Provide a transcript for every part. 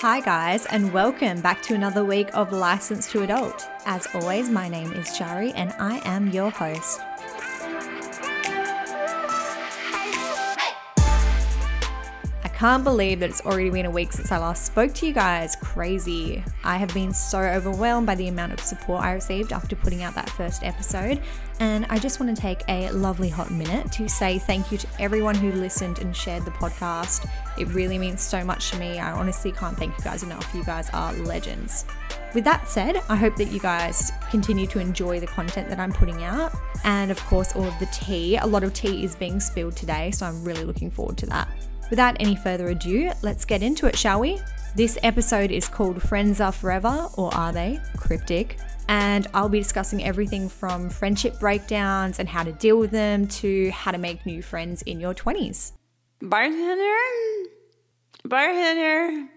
Hi, guys, and welcome back to another week of License to Adult. As always, my name is Shari, and I am your host. I can't believe that it's already been a week since I last spoke to you guys. Crazy. I have been so overwhelmed by the amount of support I received after putting out that first episode, and I just want to take a lovely hot minute to say thank you to everyone who listened and shared the podcast. It really means so much to me. I honestly can't thank you guys enough. You guys are legends. With that said, I hope that you guys continue to enjoy the content that I'm putting out. And of course, all of the tea. A lot of tea is being spilled today, so I'm really looking forward to that. Without any further ado, let's get into it, shall we? This episode is called Friends Are Forever, or Are They? Cryptic. And I'll be discussing everything from friendship breakdowns and how to deal with them to how to make new friends in your 20s. Bartender? Bartender?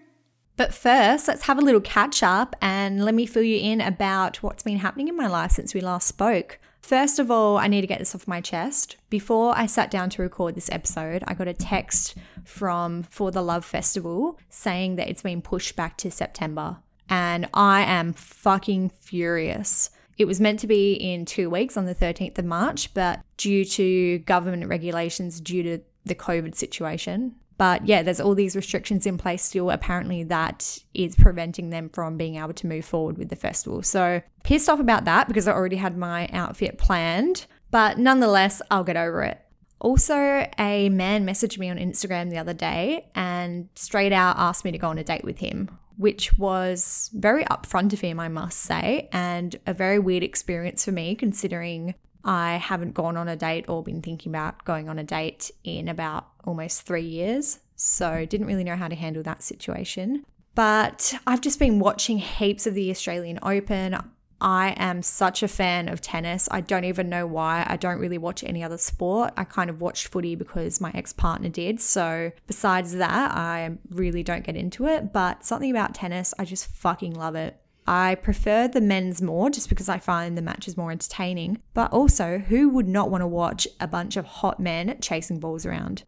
But first, let's have a little catch up and let me fill you in about what's been happening in my life since we last spoke. First of all, I need to get this off my chest. Before I sat down to record this episode, I got a text from For the Love Festival saying that it's been pushed back to September. And I am fucking furious. It was meant to be in two weeks on the 13th of March, but due to government regulations, due to the COVID situation, but yeah, there's all these restrictions in place still. Apparently, that is preventing them from being able to move forward with the festival. So, pissed off about that because I already had my outfit planned. But nonetheless, I'll get over it. Also, a man messaged me on Instagram the other day and straight out asked me to go on a date with him, which was very upfront of him, I must say, and a very weird experience for me considering I haven't gone on a date or been thinking about going on a date in about almost three years. So, didn't really know how to handle that situation. But I've just been watching heaps of the Australian Open. I am such a fan of tennis. I don't even know why. I don't really watch any other sport. I kind of watched footy because my ex partner did. So, besides that, I really don't get into it. But something about tennis, I just fucking love it. I prefer the men's more just because I find the matches more entertaining. But also, who would not want to watch a bunch of hot men chasing balls around?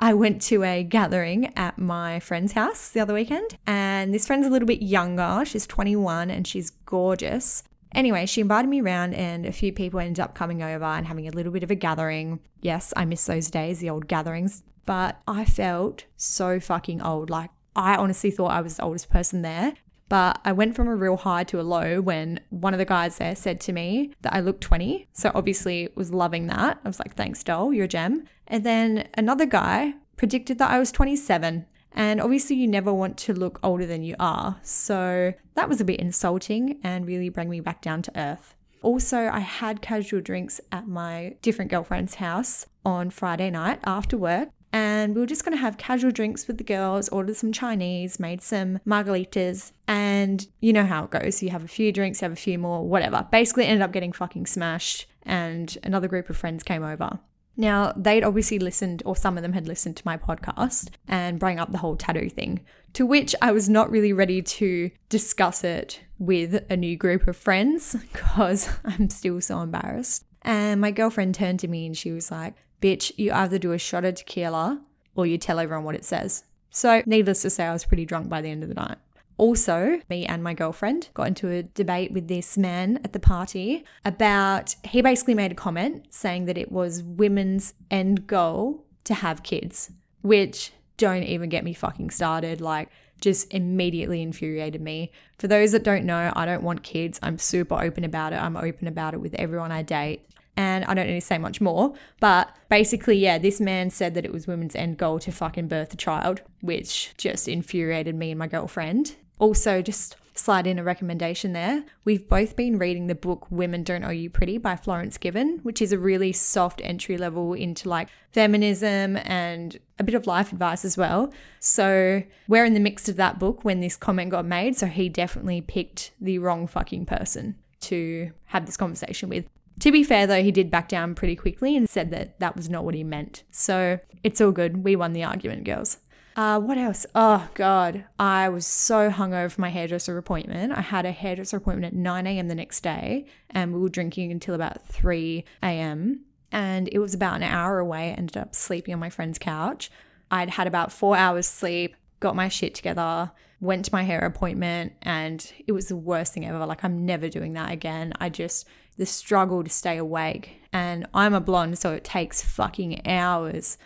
I went to a gathering at my friend's house the other weekend, and this friend's a little bit younger. She's 21 and she's gorgeous. Anyway, she invited me around, and a few people ended up coming over and having a little bit of a gathering. Yes, I miss those days, the old gatherings, but I felt so fucking old. Like, I honestly thought I was the oldest person there. But I went from a real high to a low when one of the guys there said to me that I looked 20. So obviously was loving that. I was like, thanks, doll, you're a gem. And then another guy predicted that I was 27. And obviously, you never want to look older than you are. So that was a bit insulting and really bring me back down to earth. Also, I had casual drinks at my different girlfriend's house on Friday night after work and we were just going to have casual drinks with the girls, ordered some Chinese, made some margaritas, and you know how it goes. You have a few drinks, you have a few more, whatever. Basically, ended up getting fucking smashed, and another group of friends came over. Now, they'd obviously listened, or some of them had listened to my podcast and bring up the whole tattoo thing, to which I was not really ready to discuss it with a new group of friends because I'm still so embarrassed. And my girlfriend turned to me and she was like, bitch, you either do a shot of tequila or you tell everyone what it says. So, needless to say, I was pretty drunk by the end of the night. Also, me and my girlfriend got into a debate with this man at the party about he basically made a comment saying that it was women's end goal to have kids, which don't even get me fucking started. Like, just immediately infuriated me. For those that don't know, I don't want kids. I'm super open about it. I'm open about it with everyone I date and I don't need to say much more. But basically, yeah, this man said that it was women's end goal to fucking birth a child, which just infuriated me and my girlfriend. Also, just slide in a recommendation there. We've both been reading the book Women Don't Owe You Pretty by Florence Given, which is a really soft entry level into like feminism and a bit of life advice as well. So we're in the mix of that book when this comment got made. So he definitely picked the wrong fucking person to have this conversation with. To be fair, though, he did back down pretty quickly and said that that was not what he meant. So it's all good. We won the argument, girls. Uh, what else? Oh, God. I was so hungover for my hairdresser appointment. I had a hairdresser appointment at 9 a.m. the next day, and we were drinking until about 3 a.m. And it was about an hour away. I ended up sleeping on my friend's couch. I'd had about four hours sleep, got my shit together, went to my hair appointment, and it was the worst thing ever. Like, I'm never doing that again. I just, the struggle to stay awake. And I'm a blonde, so it takes fucking hours.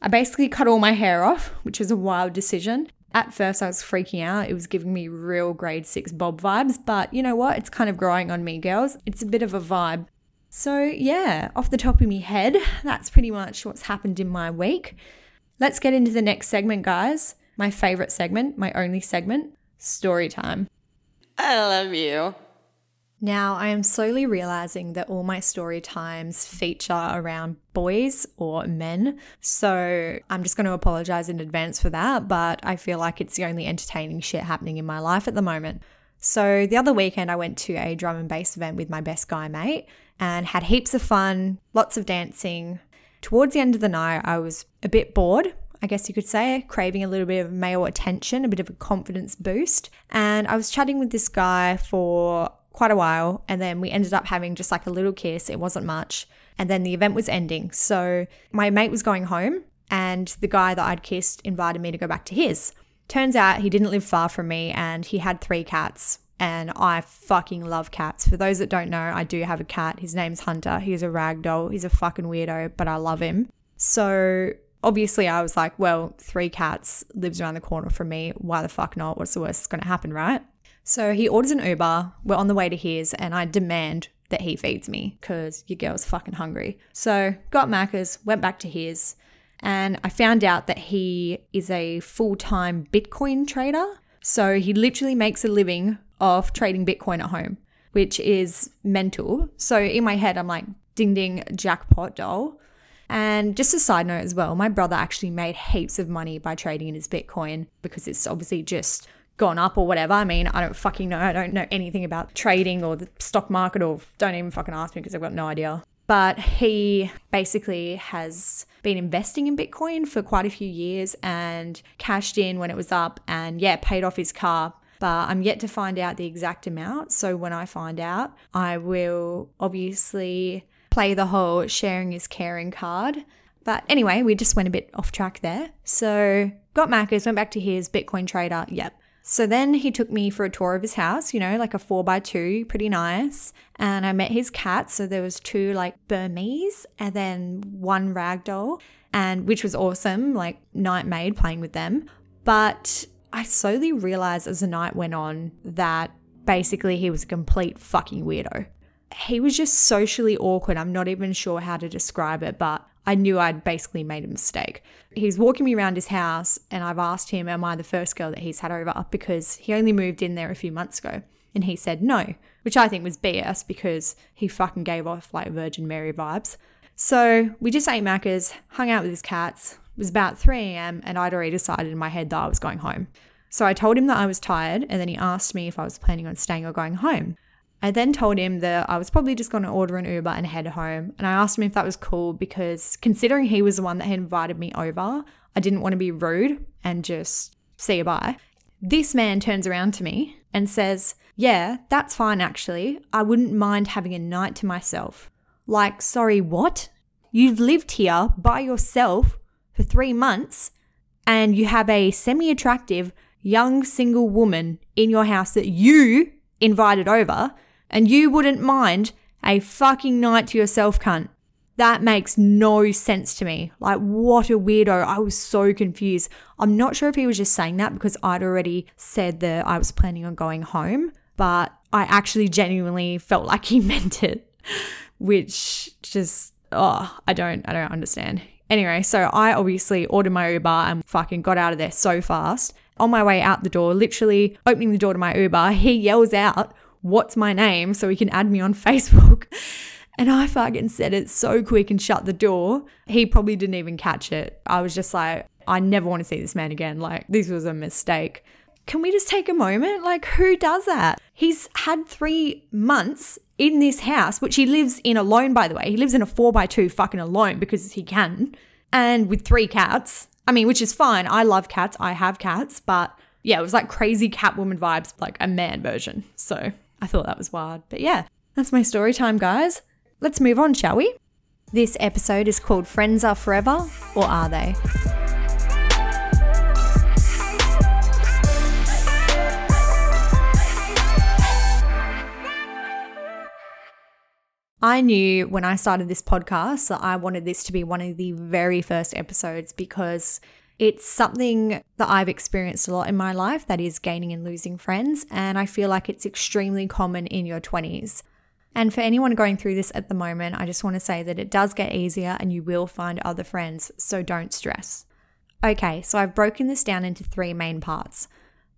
I basically cut all my hair off, which was a wild decision. At first, I was freaking out. It was giving me real grade six Bob vibes, but you know what? It's kind of growing on me, girls. It's a bit of a vibe. So, yeah, off the top of my head, that's pretty much what's happened in my week. Let's get into the next segment, guys. My favorite segment, my only segment, story time. I love you. Now, I am slowly realizing that all my story times feature around boys or men. So I'm just going to apologize in advance for that, but I feel like it's the only entertaining shit happening in my life at the moment. So the other weekend, I went to a drum and bass event with my best guy mate and had heaps of fun, lots of dancing. Towards the end of the night, I was a bit bored I guess you could say, craving a little bit of male attention, a bit of a confidence boost. And I was chatting with this guy for quite a while. And then we ended up having just like a little kiss. It wasn't much. And then the event was ending. So my mate was going home, and the guy that I'd kissed invited me to go back to his. Turns out he didn't live far from me and he had three cats. And I fucking love cats. For those that don't know, I do have a cat. His name's Hunter. He's a ragdoll. He's a fucking weirdo, but I love him. So obviously I was like, well, three cats lives around the corner from me. Why the fuck not? What's the worst that's going to happen, right? So he orders an Uber. We're on the way to his, and I demand that he feeds me because your girl's fucking hungry. So got Macca's, went back to his, and I found out that he is a full time Bitcoin trader. So he literally makes a living off trading Bitcoin at home, which is mental. So in my head, I'm like, ding ding, jackpot doll. And just a side note as well, my brother actually made heaps of money by trading in his Bitcoin because it's obviously just gone up or whatever. I mean, I don't fucking know. I don't know anything about trading or the stock market or don't even fucking ask me because I've got no idea. But he basically has been investing in Bitcoin for quite a few years and cashed in when it was up and yeah, paid off his car. But I'm yet to find out the exact amount. So when I find out, I will obviously play the whole sharing is caring card. But anyway, we just went a bit off track there. So got Macca's, went back to his Bitcoin trader. Yep. So then he took me for a tour of his house, you know, like a four by two, pretty nice. And I met his cats. So there was two like Burmese and then one ragdoll, and which was awesome, like night maid playing with them. But I slowly realized as the night went on that basically he was a complete fucking weirdo. He was just socially awkward. I'm not even sure how to describe it, but I knew I'd basically made a mistake. He's walking me around his house, and I've asked him, Am I the first girl that he's had over? Because he only moved in there a few months ago. And he said no, which I think was BS because he fucking gave off like Virgin Mary vibes. So we just ate Macca's, hung out with his cats. It was about 3 a.m., and I'd already decided in my head that I was going home. So I told him that I was tired, and then he asked me if I was planning on staying or going home. I then told him that I was probably just going to order an Uber and head home. And I asked him if that was cool because considering he was the one that had invited me over, I didn't want to be rude and just say bye. This man turns around to me and says, Yeah, that's fine actually. I wouldn't mind having a night to myself. Like, sorry, what? You've lived here by yourself for three months and you have a semi attractive young single woman in your house that you invited over and you wouldn't mind a fucking night to yourself, cunt. That makes no sense to me. Like, what a weirdo. I was so confused. I'm not sure if he was just saying that because I'd already said that I was planning on going home, but I actually genuinely felt like he meant it, which just, oh, I don't, I don't understand. Anyway, so I obviously ordered my Uber and fucking got out of there so fast. On my way out the door, literally opening the door to my Uber, he yells out, what's my name so he can add me on Facebook. And I fucking said it so quick and shut the door. He probably didn't even catch it. I was just like, I never want to see this man again. Like, this was a mistake. Can we just take a moment? Like, who does that? He's had three months in this house, which he lives in alone, by the way. He lives in a four by two fucking alone because he can, and with three cats. I mean, which is fine. I love cats. I have cats, but yeah, it was like crazy Catwoman vibes, like a man version. So I thought that was wild. But yeah, that's my story time, guys. Let's move on, shall we? This episode is called Friends Are Forever, or Are They? I knew when I started this podcast that I wanted this to be one of the very first episodes because it's something that I've experienced a lot in my life that is gaining and losing friends. And I feel like it's extremely common in your 20s. And for anyone going through this at the moment, I just want to say that it does get easier and you will find other friends. So don't stress. Okay, so I've broken this down into three main parts.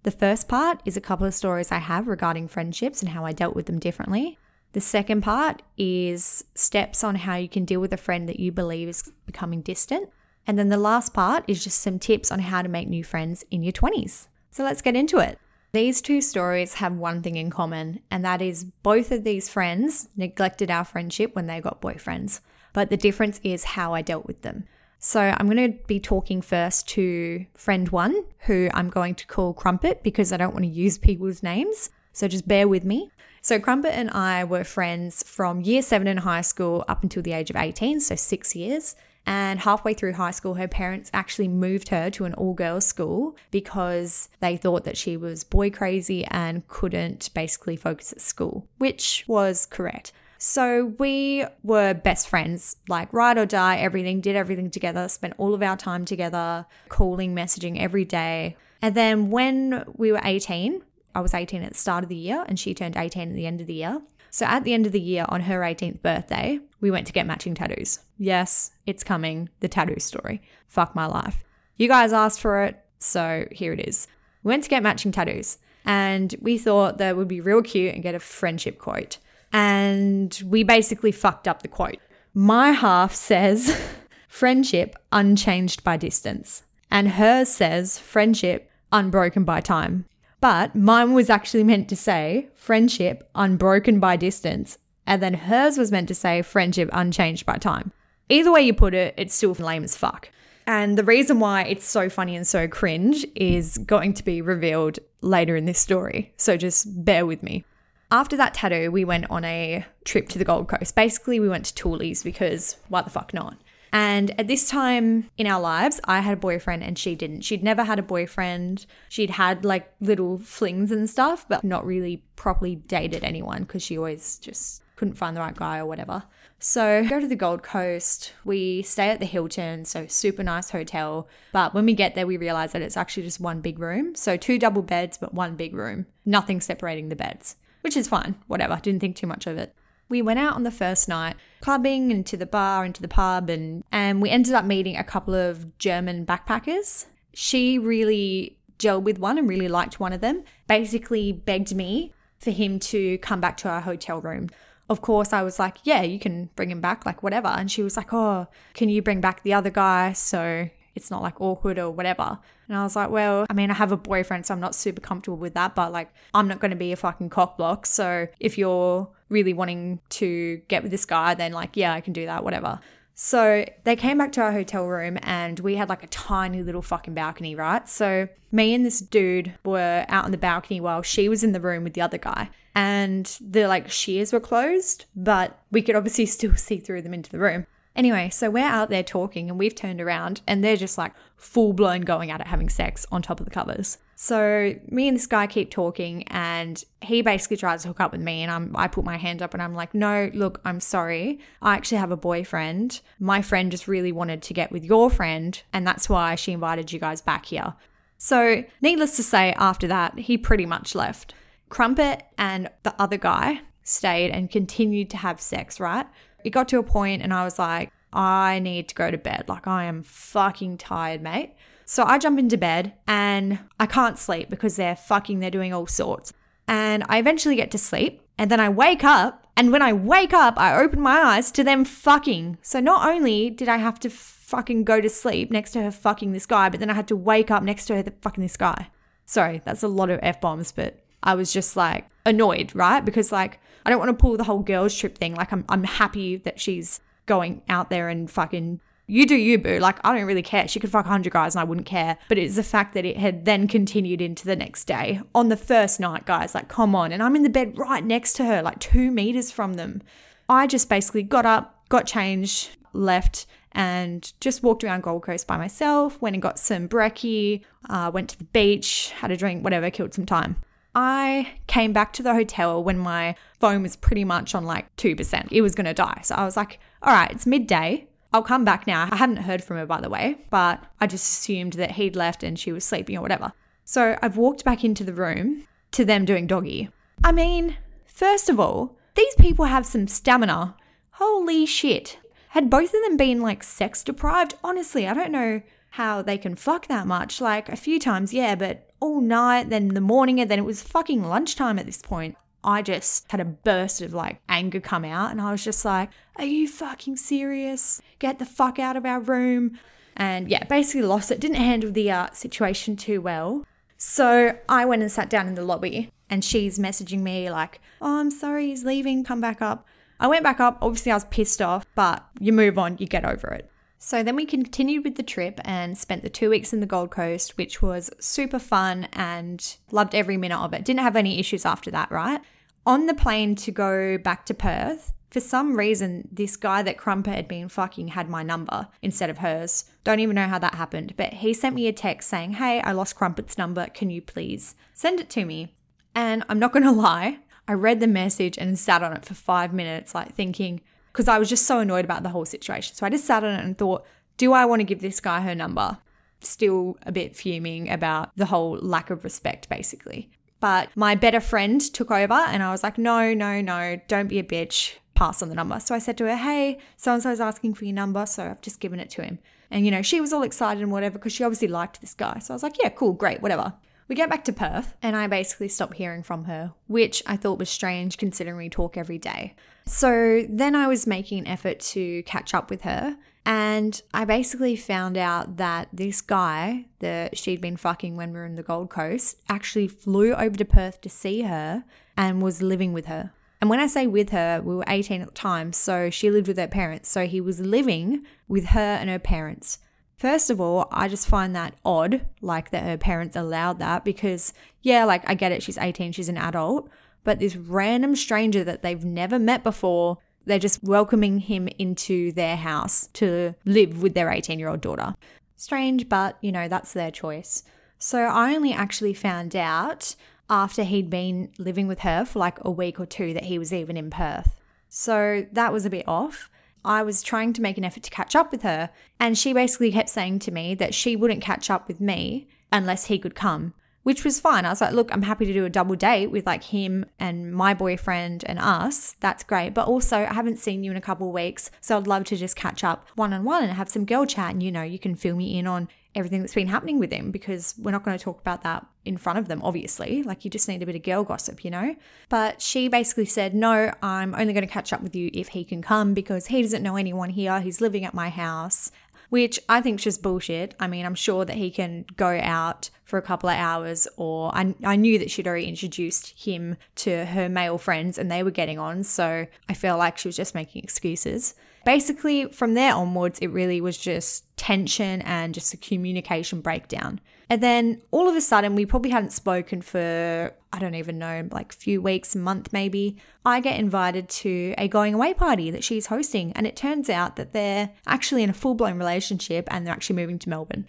The first part is a couple of stories I have regarding friendships and how I dealt with them differently. The second part is steps on how you can deal with a friend that you believe is becoming distant. And then the last part is just some tips on how to make new friends in your 20s. So let's get into it. These two stories have one thing in common, and that is both of these friends neglected our friendship when they got boyfriends. But the difference is how I dealt with them. So I'm going to be talking first to friend one, who I'm going to call Crumpet because I don't want to use people's names. So just bear with me. So, Crumpet and I were friends from year seven in high school up until the age of 18, so six years. And halfway through high school, her parents actually moved her to an all girls school because they thought that she was boy crazy and couldn't basically focus at school, which was correct. So we were best friends, like ride or die, everything, did everything together, spent all of our time together, calling, messaging every day. And then when we were 18, I was 18 at the start of the year and she turned 18 at the end of the year. So at the end of the year, on her 18th birthday, we went to get matching tattoos. Yes, it's coming, the tattoo story. Fuck my life. You guys asked for it, so here it is. We went to get matching tattoos and we thought that would be real cute and get a friendship quote. And we basically fucked up the quote. My half says, friendship unchanged by distance. And hers says, friendship unbroken by time. But mine was actually meant to say friendship unbroken by distance, and then hers was meant to say friendship unchanged by time. Either way you put it, it's still lame as fuck. And the reason why it's so funny and so cringe is going to be revealed later in this story. So just bear with me. After that tattoo, we went on a trip to the Gold Coast. Basically, we went to Schoolies because why the fuck not? And at this time in our lives, I had a boyfriend and she didn't. She'd never had a boyfriend. She'd had like little flings and stuff, but not really properly dated anyone because she always just couldn't find the right guy or whatever. So go to the Gold Coast. We stay at the Hilton, so super nice hotel. But when we get there, we realize that it's actually just one big room. So two double beds, but one big room. Nothing separating the beds, which is fine. Whatever. Didn't think too much of it we went out on the first night clubbing and to the bar and to the pub and and we ended up meeting a couple of German backpackers. She really gelled with one and really liked one of them. Basically begged me for him to come back to our hotel room. Of course, I was like, yeah, you can bring him back, like whatever. And she was like, oh, can you bring back the other guy so it's not like awkward or whatever. And I was like, well, I mean, I have a boyfriend, so I'm not super comfortable with that, but like, I'm not going to be a fucking cockblock. So if you're really wanting to get with this guy, then like, yeah, I can do that, whatever. So they came back to our hotel room and we had like a tiny little fucking balcony, right? So me and this dude were out on the balcony while she was in the room with the other guy. And the like shears were closed, but we could obviously still see through them into the room. Anyway, so we're out there talking and we've turned around and they're just like full blown going at it, having sex on top of the covers. So me and this guy keep talking and he basically tries to hook up with me and I'm I put my hand up and I'm like, "No, look, I'm sorry. I actually have a boyfriend. My friend just really wanted to get with your friend and that's why she invited you guys back here." So, needless to say, after that, he pretty much left. Crumpet and the other guy stayed and continued to have sex, right? It got to a point and I was like, I need to go to bed. Like, I am fucking tired, mate. So I jump into bed and I can't sleep because they're fucking, they're doing all sorts. And I eventually get to sleep. And then I wake up. And when I wake up, I open my eyes to them fucking. So not only did I have to fucking go to sleep next to her fucking this guy, but then I had to wake up next to her fucking this guy. Sorry, that's a lot of F bombs, but I was just like annoyed, right? Because like I don't want to pull the whole girls trip thing. Like I'm I'm happy that she's going out there and fucking you do you boo. Like I don't really care. She could fuck 100 guys and I wouldn't care. But it's the fact that it had then continued into the next day on the first night, guys. Like come on. And I'm in the bed right next to her, like 2 meters from them. I just basically got up, got changed, left and just walked around Gold Coast by myself, went and got some brekkie, uh, went to the beach, had a drink, whatever, killed some time. I came back to the hotel when my phone was pretty much on like 2%. It was going to die. So I was like, all right, it's midday. I'll come back now. I hadn't heard from her, by the way, but I just assumed that he'd left and she was sleeping or whatever. So I've walked back into the room to them doing doggy. I mean, first of all, these people have some stamina. Holy shit. Had both of them been like sex deprived? Honestly, I don't know how they can fuck that much. Like a few times, yeah, but all night, then the morning, and then it was fucking lunchtime at this point. I just had a burst of like anger come out and I was just like, Are you fucking serious? Get the fuck out of our room. And yeah, basically lost it. Didn't handle the uh, situation too well. So I went and sat down in the lobby and she's messaging me like, Oh, I'm sorry, he's leaving, come back up. I went back up. Obviously, I was pissed off, but you move on, you get over it. So then we continued with the trip and spent the two weeks in the Gold Coast, which was super fun and loved every minute of it. Didn't have any issues after that, right? On the plane to go back to Perth, for some reason, this guy that Crumpet had been fucking had my number instead of hers. Don't even know how that happened, but he sent me a text saying, Hey, I lost Crumpet's number. Can you please send it to me? And I'm not gonna lie, I read the message and sat on it for five minutes, like thinking, because I was just so annoyed about the whole situation. So I just sat on it and thought, do I want to give this guy her number? Still a bit fuming about the whole lack of respect, basically. But my better friend took over and I was like, no, no, no, don't be a bitch. Pass on the number. So I said to her, hey, so and so is asking for your number. So I've just given it to him. And, you know, she was all excited and whatever because she obviously liked this guy. So I was like, yeah, cool, great, whatever. We get back to Perth and I basically stopped hearing from her, which I thought was strange considering we talk every day. So then I was making an effort to catch up with her. And I basically found out that this guy that she'd been fucking when we were in the Gold Coast actually flew over to Perth to see her and was living with her. And when I say with her, we were 18 at the time, so she lived with her parents. So he was living with her and her parents. First of all, I just find that odd, like that her parents allowed that because, yeah, like I get it, she's 18, she's an adult, but this random stranger that they've never met before, they're just welcoming him into their house to live with their 18 year old daughter. Strange, but you know, that's their choice. So I only actually found out after he'd been living with her for like a week or two that he was even in Perth. So that was a bit off. I was trying to make an effort to catch up with her, and she basically kept saying to me that she wouldn't catch up with me unless he could come, which was fine. I was like, look, I'm happy to do a double date with like him and my boyfriend and us. That's great. But also, I haven't seen you in a couple of weeks, so I'd love to just catch up one on one and have some girl chat. And you know, you can fill me in on everything that's been happening with him because we're not going to talk about that in front of them, obviously. Like, you just need a bit of girl gossip, you know? But she basically said, No, I'm only going to catch up with you if he can come because he doesn't know anyone here. He's living at my house, which I think is just bullshit. I mean, I'm sure that he can go out for a couple of hours, or I, I knew that she'd already introduced him to her male friends and they were getting on. So I feel like she was just making excuses. Basically, from there onwards, it really was just tension and just a communication breakdown. And then all of a sudden, we probably hadn't spoken for, I don't even know, like a few weeks, a month maybe. I get invited to a going away party that she's hosting. And it turns out that they're actually in a full blown relationship and they're actually moving to Melbourne.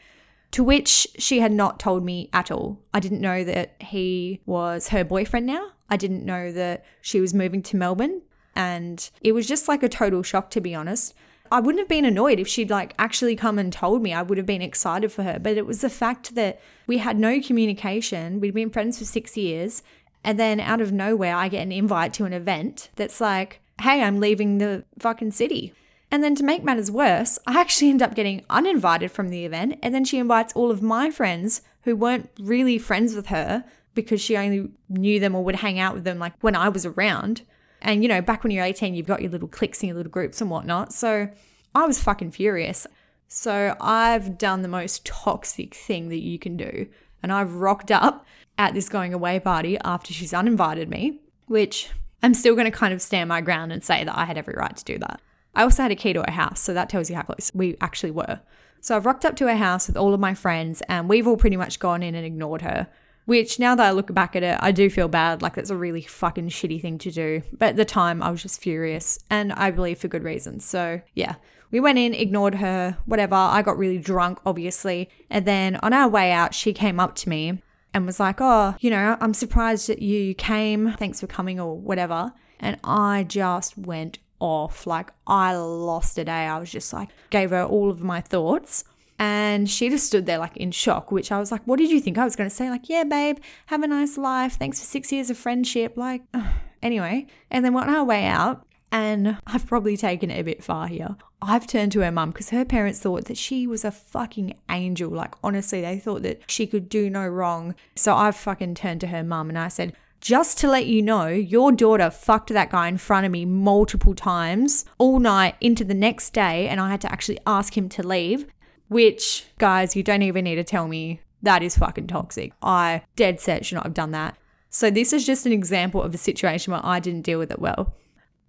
To which she had not told me at all. I didn't know that he was her boyfriend now. I didn't know that she was moving to Melbourne. And it was just like a total shock, to be honest. I wouldn't have been annoyed if she'd like actually come and told me. I would have been excited for her. But it was the fact that we had no communication. We'd been friends for six years. And then out of nowhere, I get an invite to an event that's like, hey, I'm leaving the fucking city. And then to make matters worse, I actually end up getting uninvited from the event. And then she invites all of my friends who weren't really friends with her because she only knew them or would hang out with them like when I was around. And, you know, back when you're 18, you've got your little cliques and your little groups and whatnot. So I was fucking furious. So I've done the most toxic thing that you can do. And I've rocked up at this going away party after she's uninvited me, which I'm still going to kind of stand my ground and say that I had every right to do that. I also had a key to her house, so that tells you how close we actually were. So I've rocked up to her house with all of my friends, and we've all pretty much gone in and ignored her. Which now that I look back at it, I do feel bad. Like, that's a really fucking shitty thing to do. But at the time, I was just furious, and I believe for good reasons. So, yeah, we went in, ignored her, whatever. I got really drunk, obviously. And then on our way out, she came up to me and was like, Oh, you know, I'm surprised that you came. Thanks for coming or whatever. And I just went off. Like, I lost a day. I was just like, gave her all of my thoughts. And she just stood there like in shock, which I was like, What did you think I was going to say? Like, yeah, babe, have a nice life. Thanks for six years of friendship. Like, anyway. And then on our way out, and I've probably taken it a bit far here. I've turned to her mum because her parents thought that she was a fucking angel. Like, honestly, they thought that she could do no wrong. So I've fucking turned to her mum and I said, just to let you know, your daughter fucked that guy in front of me multiple times all night into the next day, and I had to actually ask him to leave. Which, guys, you don't even need to tell me that is fucking toxic. I dead set should not have done that. So, this is just an example of a situation where I didn't deal with it well.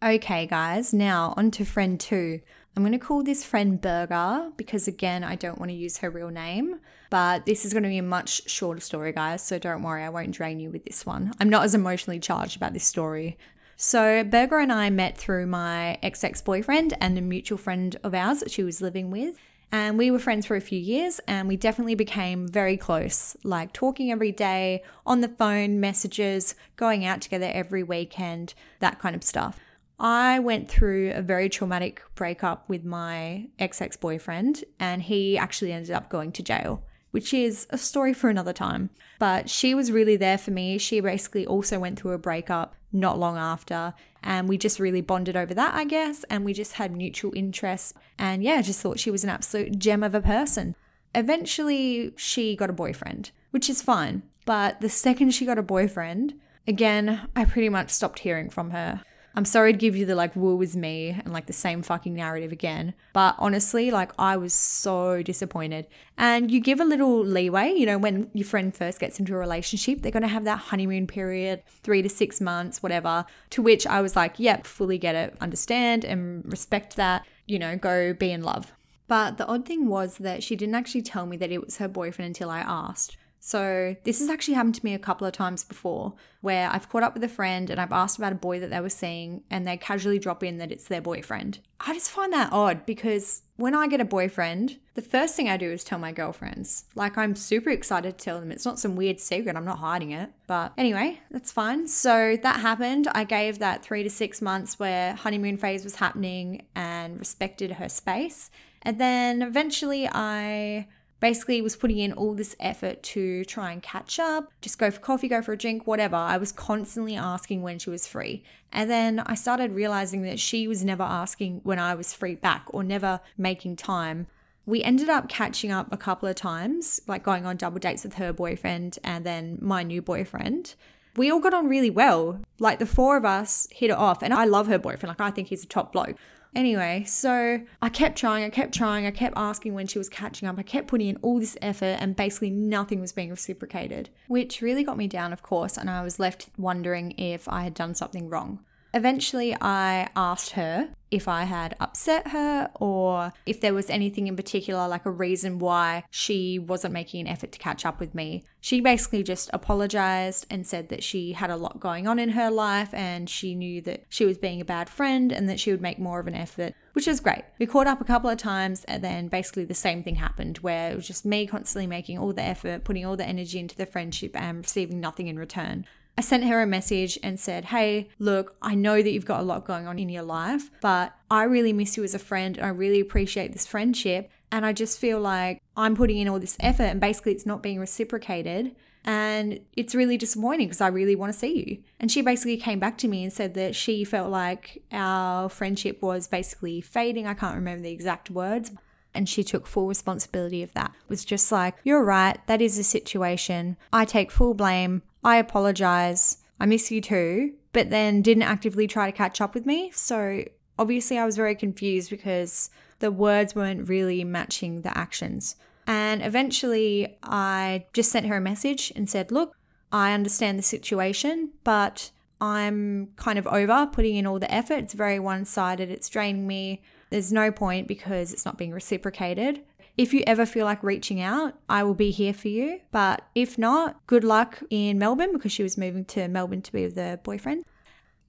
Okay, guys, now on to friend two. I'm going to call this friend Burger because, again, I don't want to use her real name. But this is going to be a much shorter story, guys. So don't worry, I won't drain you with this one. I'm not as emotionally charged about this story. So, Burger and I met through my ex ex boyfriend and a mutual friend of ours that she was living with. And we were friends for a few years and we definitely became very close, like talking every day, on the phone, messages, going out together every weekend, that kind of stuff. I went through a very traumatic breakup with my ex ex boyfriend, and he actually ended up going to jail, which is a story for another time. But she was really there for me. She basically also went through a breakup not long after, and we just really bonded over that, I guess, and we just had mutual interests. And yeah, I just thought she was an absolute gem of a person. Eventually, she got a boyfriend, which is fine. But the second she got a boyfriend, again, I pretty much stopped hearing from her. I'm sorry to give you the like woe is me and like the same fucking narrative again. But honestly, like I was so disappointed. And you give a little leeway, you know, when your friend first gets into a relationship, they're going to have that honeymoon period, three to six months, whatever. To which I was like, yep, fully get it, understand and respect that, you know, go be in love. But the odd thing was that she didn't actually tell me that it was her boyfriend until I asked. So, this has actually happened to me a couple of times before where I've caught up with a friend and I've asked about a boy that they were seeing and they casually drop in that it's their boyfriend. I just find that odd because when I get a boyfriend, the first thing I do is tell my girlfriends. Like, I'm super excited to tell them. It's not some weird secret, I'm not hiding it. But anyway, that's fine. So, that happened. I gave that three to six months where honeymoon phase was happening and respected her space. And then eventually I basically was putting in all this effort to try and catch up, just go for coffee, go for a drink, whatever. I was constantly asking when she was free. And then I started realizing that she was never asking when I was free back or never making time. We ended up catching up a couple of times, like going on double dates with her boyfriend and then my new boyfriend we all got on really well. Like the four of us hit it off. And I love her boyfriend. Like I think he's a top bloke. Anyway, so I kept trying, I kept trying, I kept asking when she was catching up, I kept putting in all this effort, and basically nothing was being reciprocated, which really got me down, of course, and I was left wondering if I had done something wrong. Eventually, I asked her if I had upset her or if there was anything in particular, like a reason why she wasn't making an effort to catch up with me. She basically just apologized and said that she had a lot going on in her life and she knew that she was being a bad friend and that she would make more of an effort, which is great. We caught up a couple of times and then basically the same thing happened where it was just me constantly making all the effort, putting all the energy into the friendship and receiving nothing in return. I sent her a message and said, Hey, look, I know that you've got a lot going on in your life, but I really miss you as a friend and I really appreciate this friendship. And I just feel like I'm putting in all this effort and basically it's not being reciprocated. And it's really disappointing because I really want to see you. And she basically came back to me and said that she felt like our friendship was basically fading. I can't remember the exact words. And she took full responsibility of that. It was just like, you're right, that is a situation. I take full blame. I apologize. I miss you too, but then didn't actively try to catch up with me. So obviously, I was very confused because the words weren't really matching the actions. And eventually, I just sent her a message and said, Look, I understand the situation, but I'm kind of over putting in all the effort. It's very one sided, it's draining me. There's no point because it's not being reciprocated. If you ever feel like reaching out, I will be here for you. But if not, good luck in Melbourne because she was moving to Melbourne to be with her boyfriend.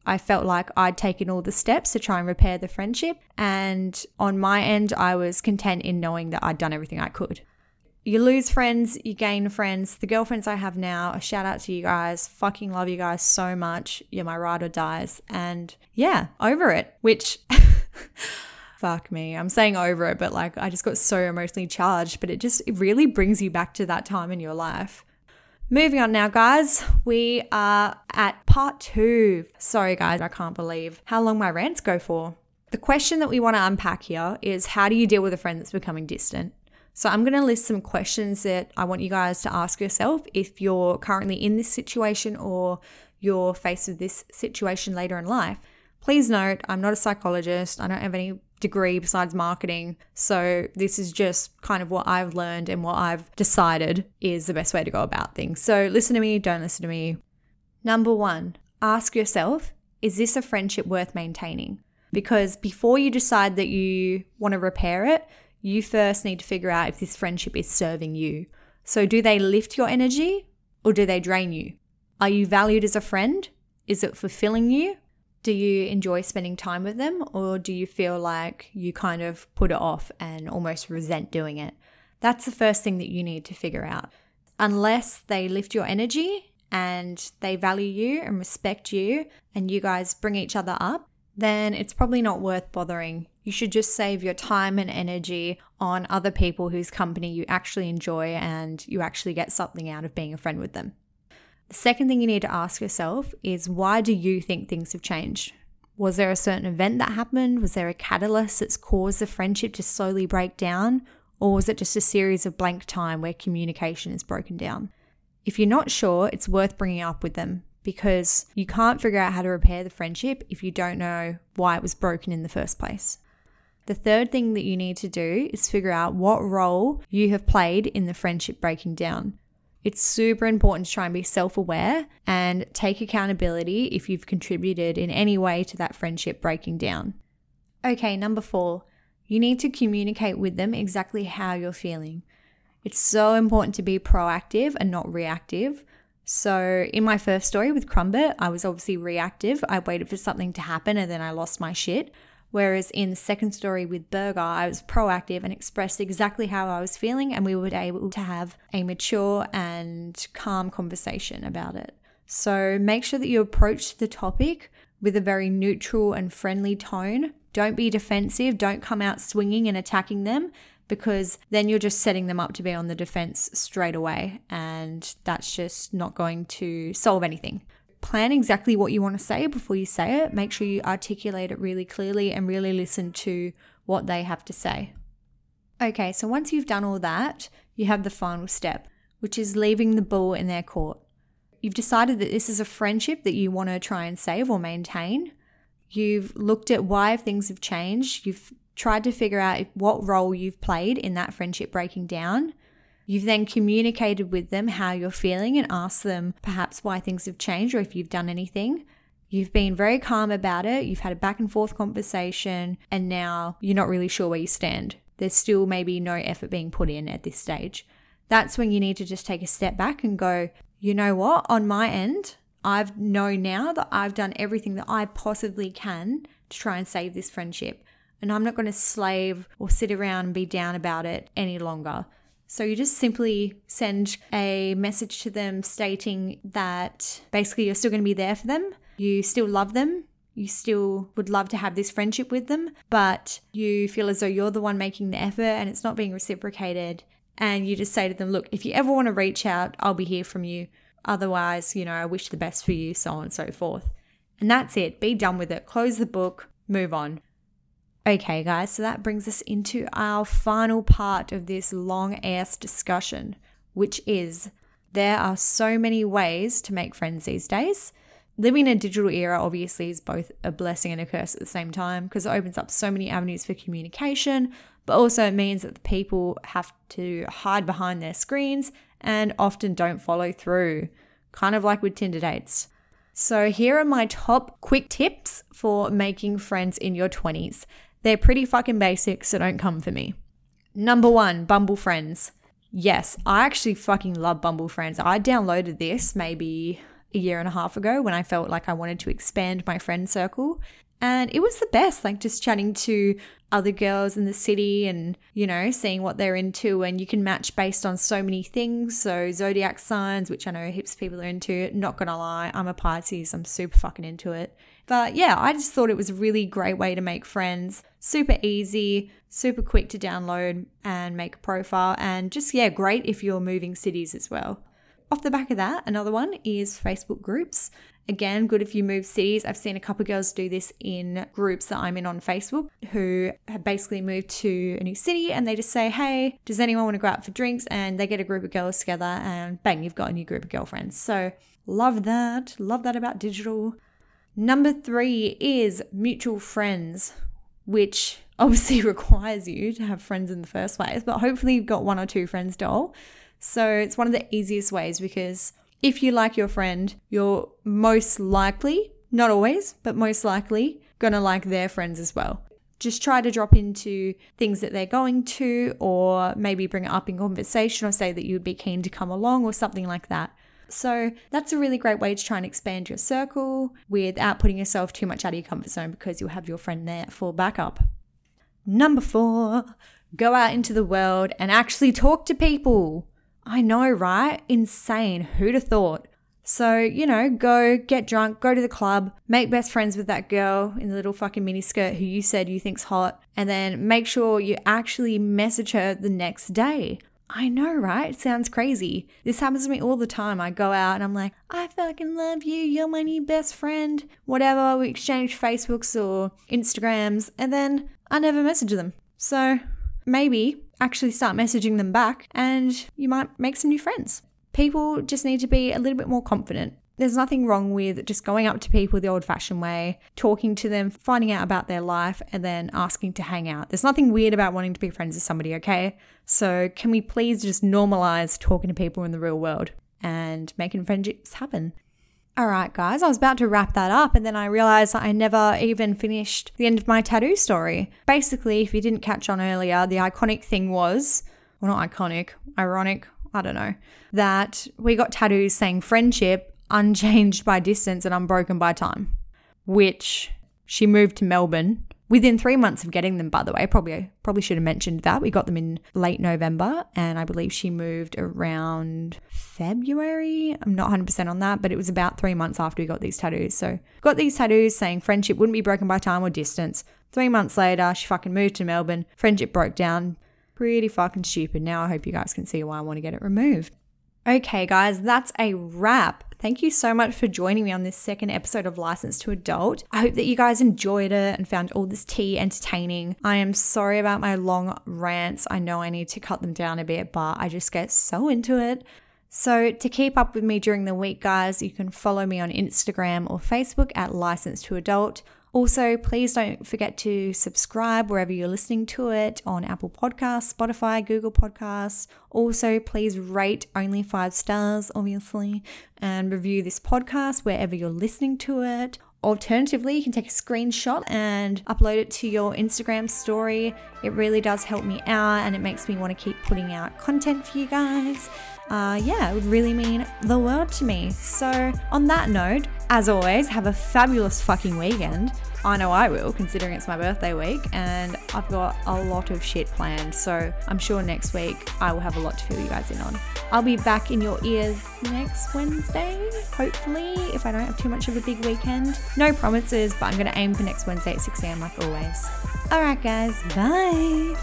I felt like I'd taken all the steps to try and repair the friendship. And on my end, I was content in knowing that I'd done everything I could. You lose friends, you gain friends. The girlfriends I have now, a shout out to you guys. Fucking love you guys so much. You're my ride or dies. And yeah, over it, which. fuck me. I'm saying over it, but like I just got so emotionally charged, but it just it really brings you back to that time in your life. Moving on now, guys. We are at part two. Sorry, guys, I can't believe how long my rants go for. The question that we want to unpack here is how do you deal with a friend that's becoming distant? So, I'm going to list some questions that I want you guys to ask yourself if you're currently in this situation or you're faced with this situation later in life. Please note, I'm not a psychologist. I don't have any degree besides marketing. So, this is just kind of what I've learned and what I've decided is the best way to go about things. So, listen to me, don't listen to me. Number one, ask yourself is this a friendship worth maintaining? Because before you decide that you want to repair it, you first need to figure out if this friendship is serving you. So, do they lift your energy or do they drain you? Are you valued as a friend? Is it fulfilling you? Do you enjoy spending time with them or do you feel like you kind of put it off and almost resent doing it? That's the first thing that you need to figure out. Unless they lift your energy and they value you and respect you and you guys bring each other up, then it's probably not worth bothering. You should just save your time and energy on other people whose company you actually enjoy and you actually get something out of being a friend with them. The second thing you need to ask yourself is why do you think things have changed? Was there a certain event that happened? Was there a catalyst that's caused the friendship to slowly break down? Or was it just a series of blank time where communication is broken down? If you're not sure, it's worth bringing up with them because you can't figure out how to repair the friendship if you don't know why it was broken in the first place. The third thing that you need to do is figure out what role you have played in the friendship breaking down. It's super important to try and be self aware and take accountability if you've contributed in any way to that friendship breaking down. Okay, number four, you need to communicate with them exactly how you're feeling. It's so important to be proactive and not reactive. So, in my first story with Crumpet, I was obviously reactive. I waited for something to happen and then I lost my shit. Whereas in the second story with Burger, I was proactive and expressed exactly how I was feeling, and we were able to have a mature and calm conversation about it. So make sure that you approach the topic with a very neutral and friendly tone. Don't be defensive, don't come out swinging and attacking them because then you're just setting them up to be on the defense straight away, and that's just not going to solve anything plan exactly what you want to say before you say it. Make sure you articulate it really clearly and really listen to what they have to say. Okay, so once you've done all that, you have the final step, which is leaving the ball in their court. You've decided that this is a friendship that you want to try and save or maintain. You've looked at why things have changed. You've tried to figure out what role you've played in that friendship breaking down. You've then communicated with them how you're feeling and asked them perhaps why things have changed or if you've done anything. You've been very calm about it. You've had a back and forth conversation, and now you're not really sure where you stand. There's still maybe no effort being put in at this stage. That's when you need to just take a step back and go, you know what? On my end, I've known now that I've done everything that I possibly can to try and save this friendship. And I'm not going to slave or sit around and be down about it any longer. So you just simply send a message to them stating that basically you're still going to be there for them, you still love them, you still would love to have this friendship with them, but you feel as though you're the one making the effort and it's not being reciprocated. And you just say to them, look, if you ever want to reach out, I'll be here from you. Otherwise, you know, I wish the best for you, so on and so forth. And that's it. Be done with it. Close the book, move on. Okay, guys, so that brings us into our final part of this long ass discussion, which is there are so many ways to make friends these days. Living in a digital era obviously is both a blessing and a curse at the same time because it opens up so many avenues for communication, but also it means that the people have to hide behind their screens and often don't follow through, kind of like with Tinder dates. So, here are my top quick tips for making friends in your 20s. They're pretty fucking basic, so don't come for me. Number one, Bumble Friends. Yes, I actually fucking love Bumble Friends. I downloaded this maybe a year and a half ago when I felt like I wanted to expand my friend circle. And it was the best, like just chatting to other girls in the city and, you know, seeing what they're into. And you can match based on so many things. So, zodiac signs, which I know heaps of people are into. Not gonna lie, I'm a Pisces, I'm super fucking into it. But yeah, I just thought it was a really great way to make friends. Super easy, super quick to download and make a profile. And just, yeah, great if you're moving cities as well. Off the back of that, another one is Facebook groups. Again, good if you move cities. I've seen a couple girls do this in groups that I'm in on Facebook who have basically moved to a new city and they just say, Hey, does anyone want to go out for drinks? And they get a group of girls together and bang, you've got a new group of girlfriends. So love that. Love that about digital. Number three is mutual friends, which obviously requires you to have friends in the first place, but hopefully you've got one or two friends, doll. So it's one of the easiest ways because if you like your friend, you're most likely, not always, but most likely, gonna like their friends as well. Just try to drop into things that they're going to, or maybe bring it up in conversation, or say that you'd be keen to come along, or something like that. So that's a really great way to try and expand your circle without putting yourself too much out of your comfort zone because you'll have your friend there for backup. Number four, go out into the world and actually talk to people. I know, right? Insane. Who'd have thought? So, you know, go get drunk, go to the club, make best friends with that girl in the little fucking miniskirt who you said you think's hot, and then make sure you actually message her the next day. I know, right? It sounds crazy. This happens to me all the time. I go out and I'm like, I fucking love you. You're my new best friend. Whatever. We exchange Facebooks or Instagrams, and then I never message them. So maybe actually start messaging them back and you might make some new friends. People just need to be a little bit more confident. There's nothing wrong with just going up to people the old fashioned way, talking to them, finding out about their life, and then asking to hang out. There's nothing weird about wanting to be friends with somebody, okay? So, can we please just normalize talking to people in the real world and making friendships happen? All right, guys, I was about to wrap that up, and then I realized I never even finished the end of my tattoo story. Basically, if you didn't catch on earlier, the iconic thing was well, not iconic, ironic, I don't know, that we got tattoos saying friendship, unchanged by distance, and unbroken by time, which she moved to Melbourne within three months of getting them, by the way. Probably probably should have mentioned that. We got them in late November, and I believe she moved around February. I'm not 100% on that, but it was about three months after we got these tattoos. So got these tattoos saying friendship wouldn't be broken by time or distance. Three months later, she fucking moved to Melbourne. Friendship broke down. Pretty fucking stupid. Now I hope you guys can see why I want to get it removed. Okay, guys, that's a wrap. Thank you so much for joining me on this second episode of License to Adult. I hope that you guys enjoyed it and found all this tea entertaining. I am sorry about my long rants. I know I need to cut them down a bit, but I just get so into it. So, to keep up with me during the week, guys, you can follow me on Instagram or Facebook at License to Adult. Also, please don't forget to subscribe wherever you're listening to it on Apple Podcasts, Spotify, Google Podcasts. Also, please rate only five stars, obviously, and review this podcast wherever you're listening to it. Alternatively, you can take a screenshot and upload it to your Instagram story. It really does help me out and it makes me want to keep putting out content for you guys. Uh, yeah, it would really mean the world to me. So, on that note, as always, have a fabulous fucking weekend. I know I will, considering it's my birthday week, and I've got a lot of shit planned. So I'm sure next week I will have a lot to fill you guys in on. I'll be back in your ears next Wednesday, hopefully, if I don't have too much of a big weekend. No promises, but I'm going to aim for next Wednesday at 6 a.m. like always. All right, guys, bye.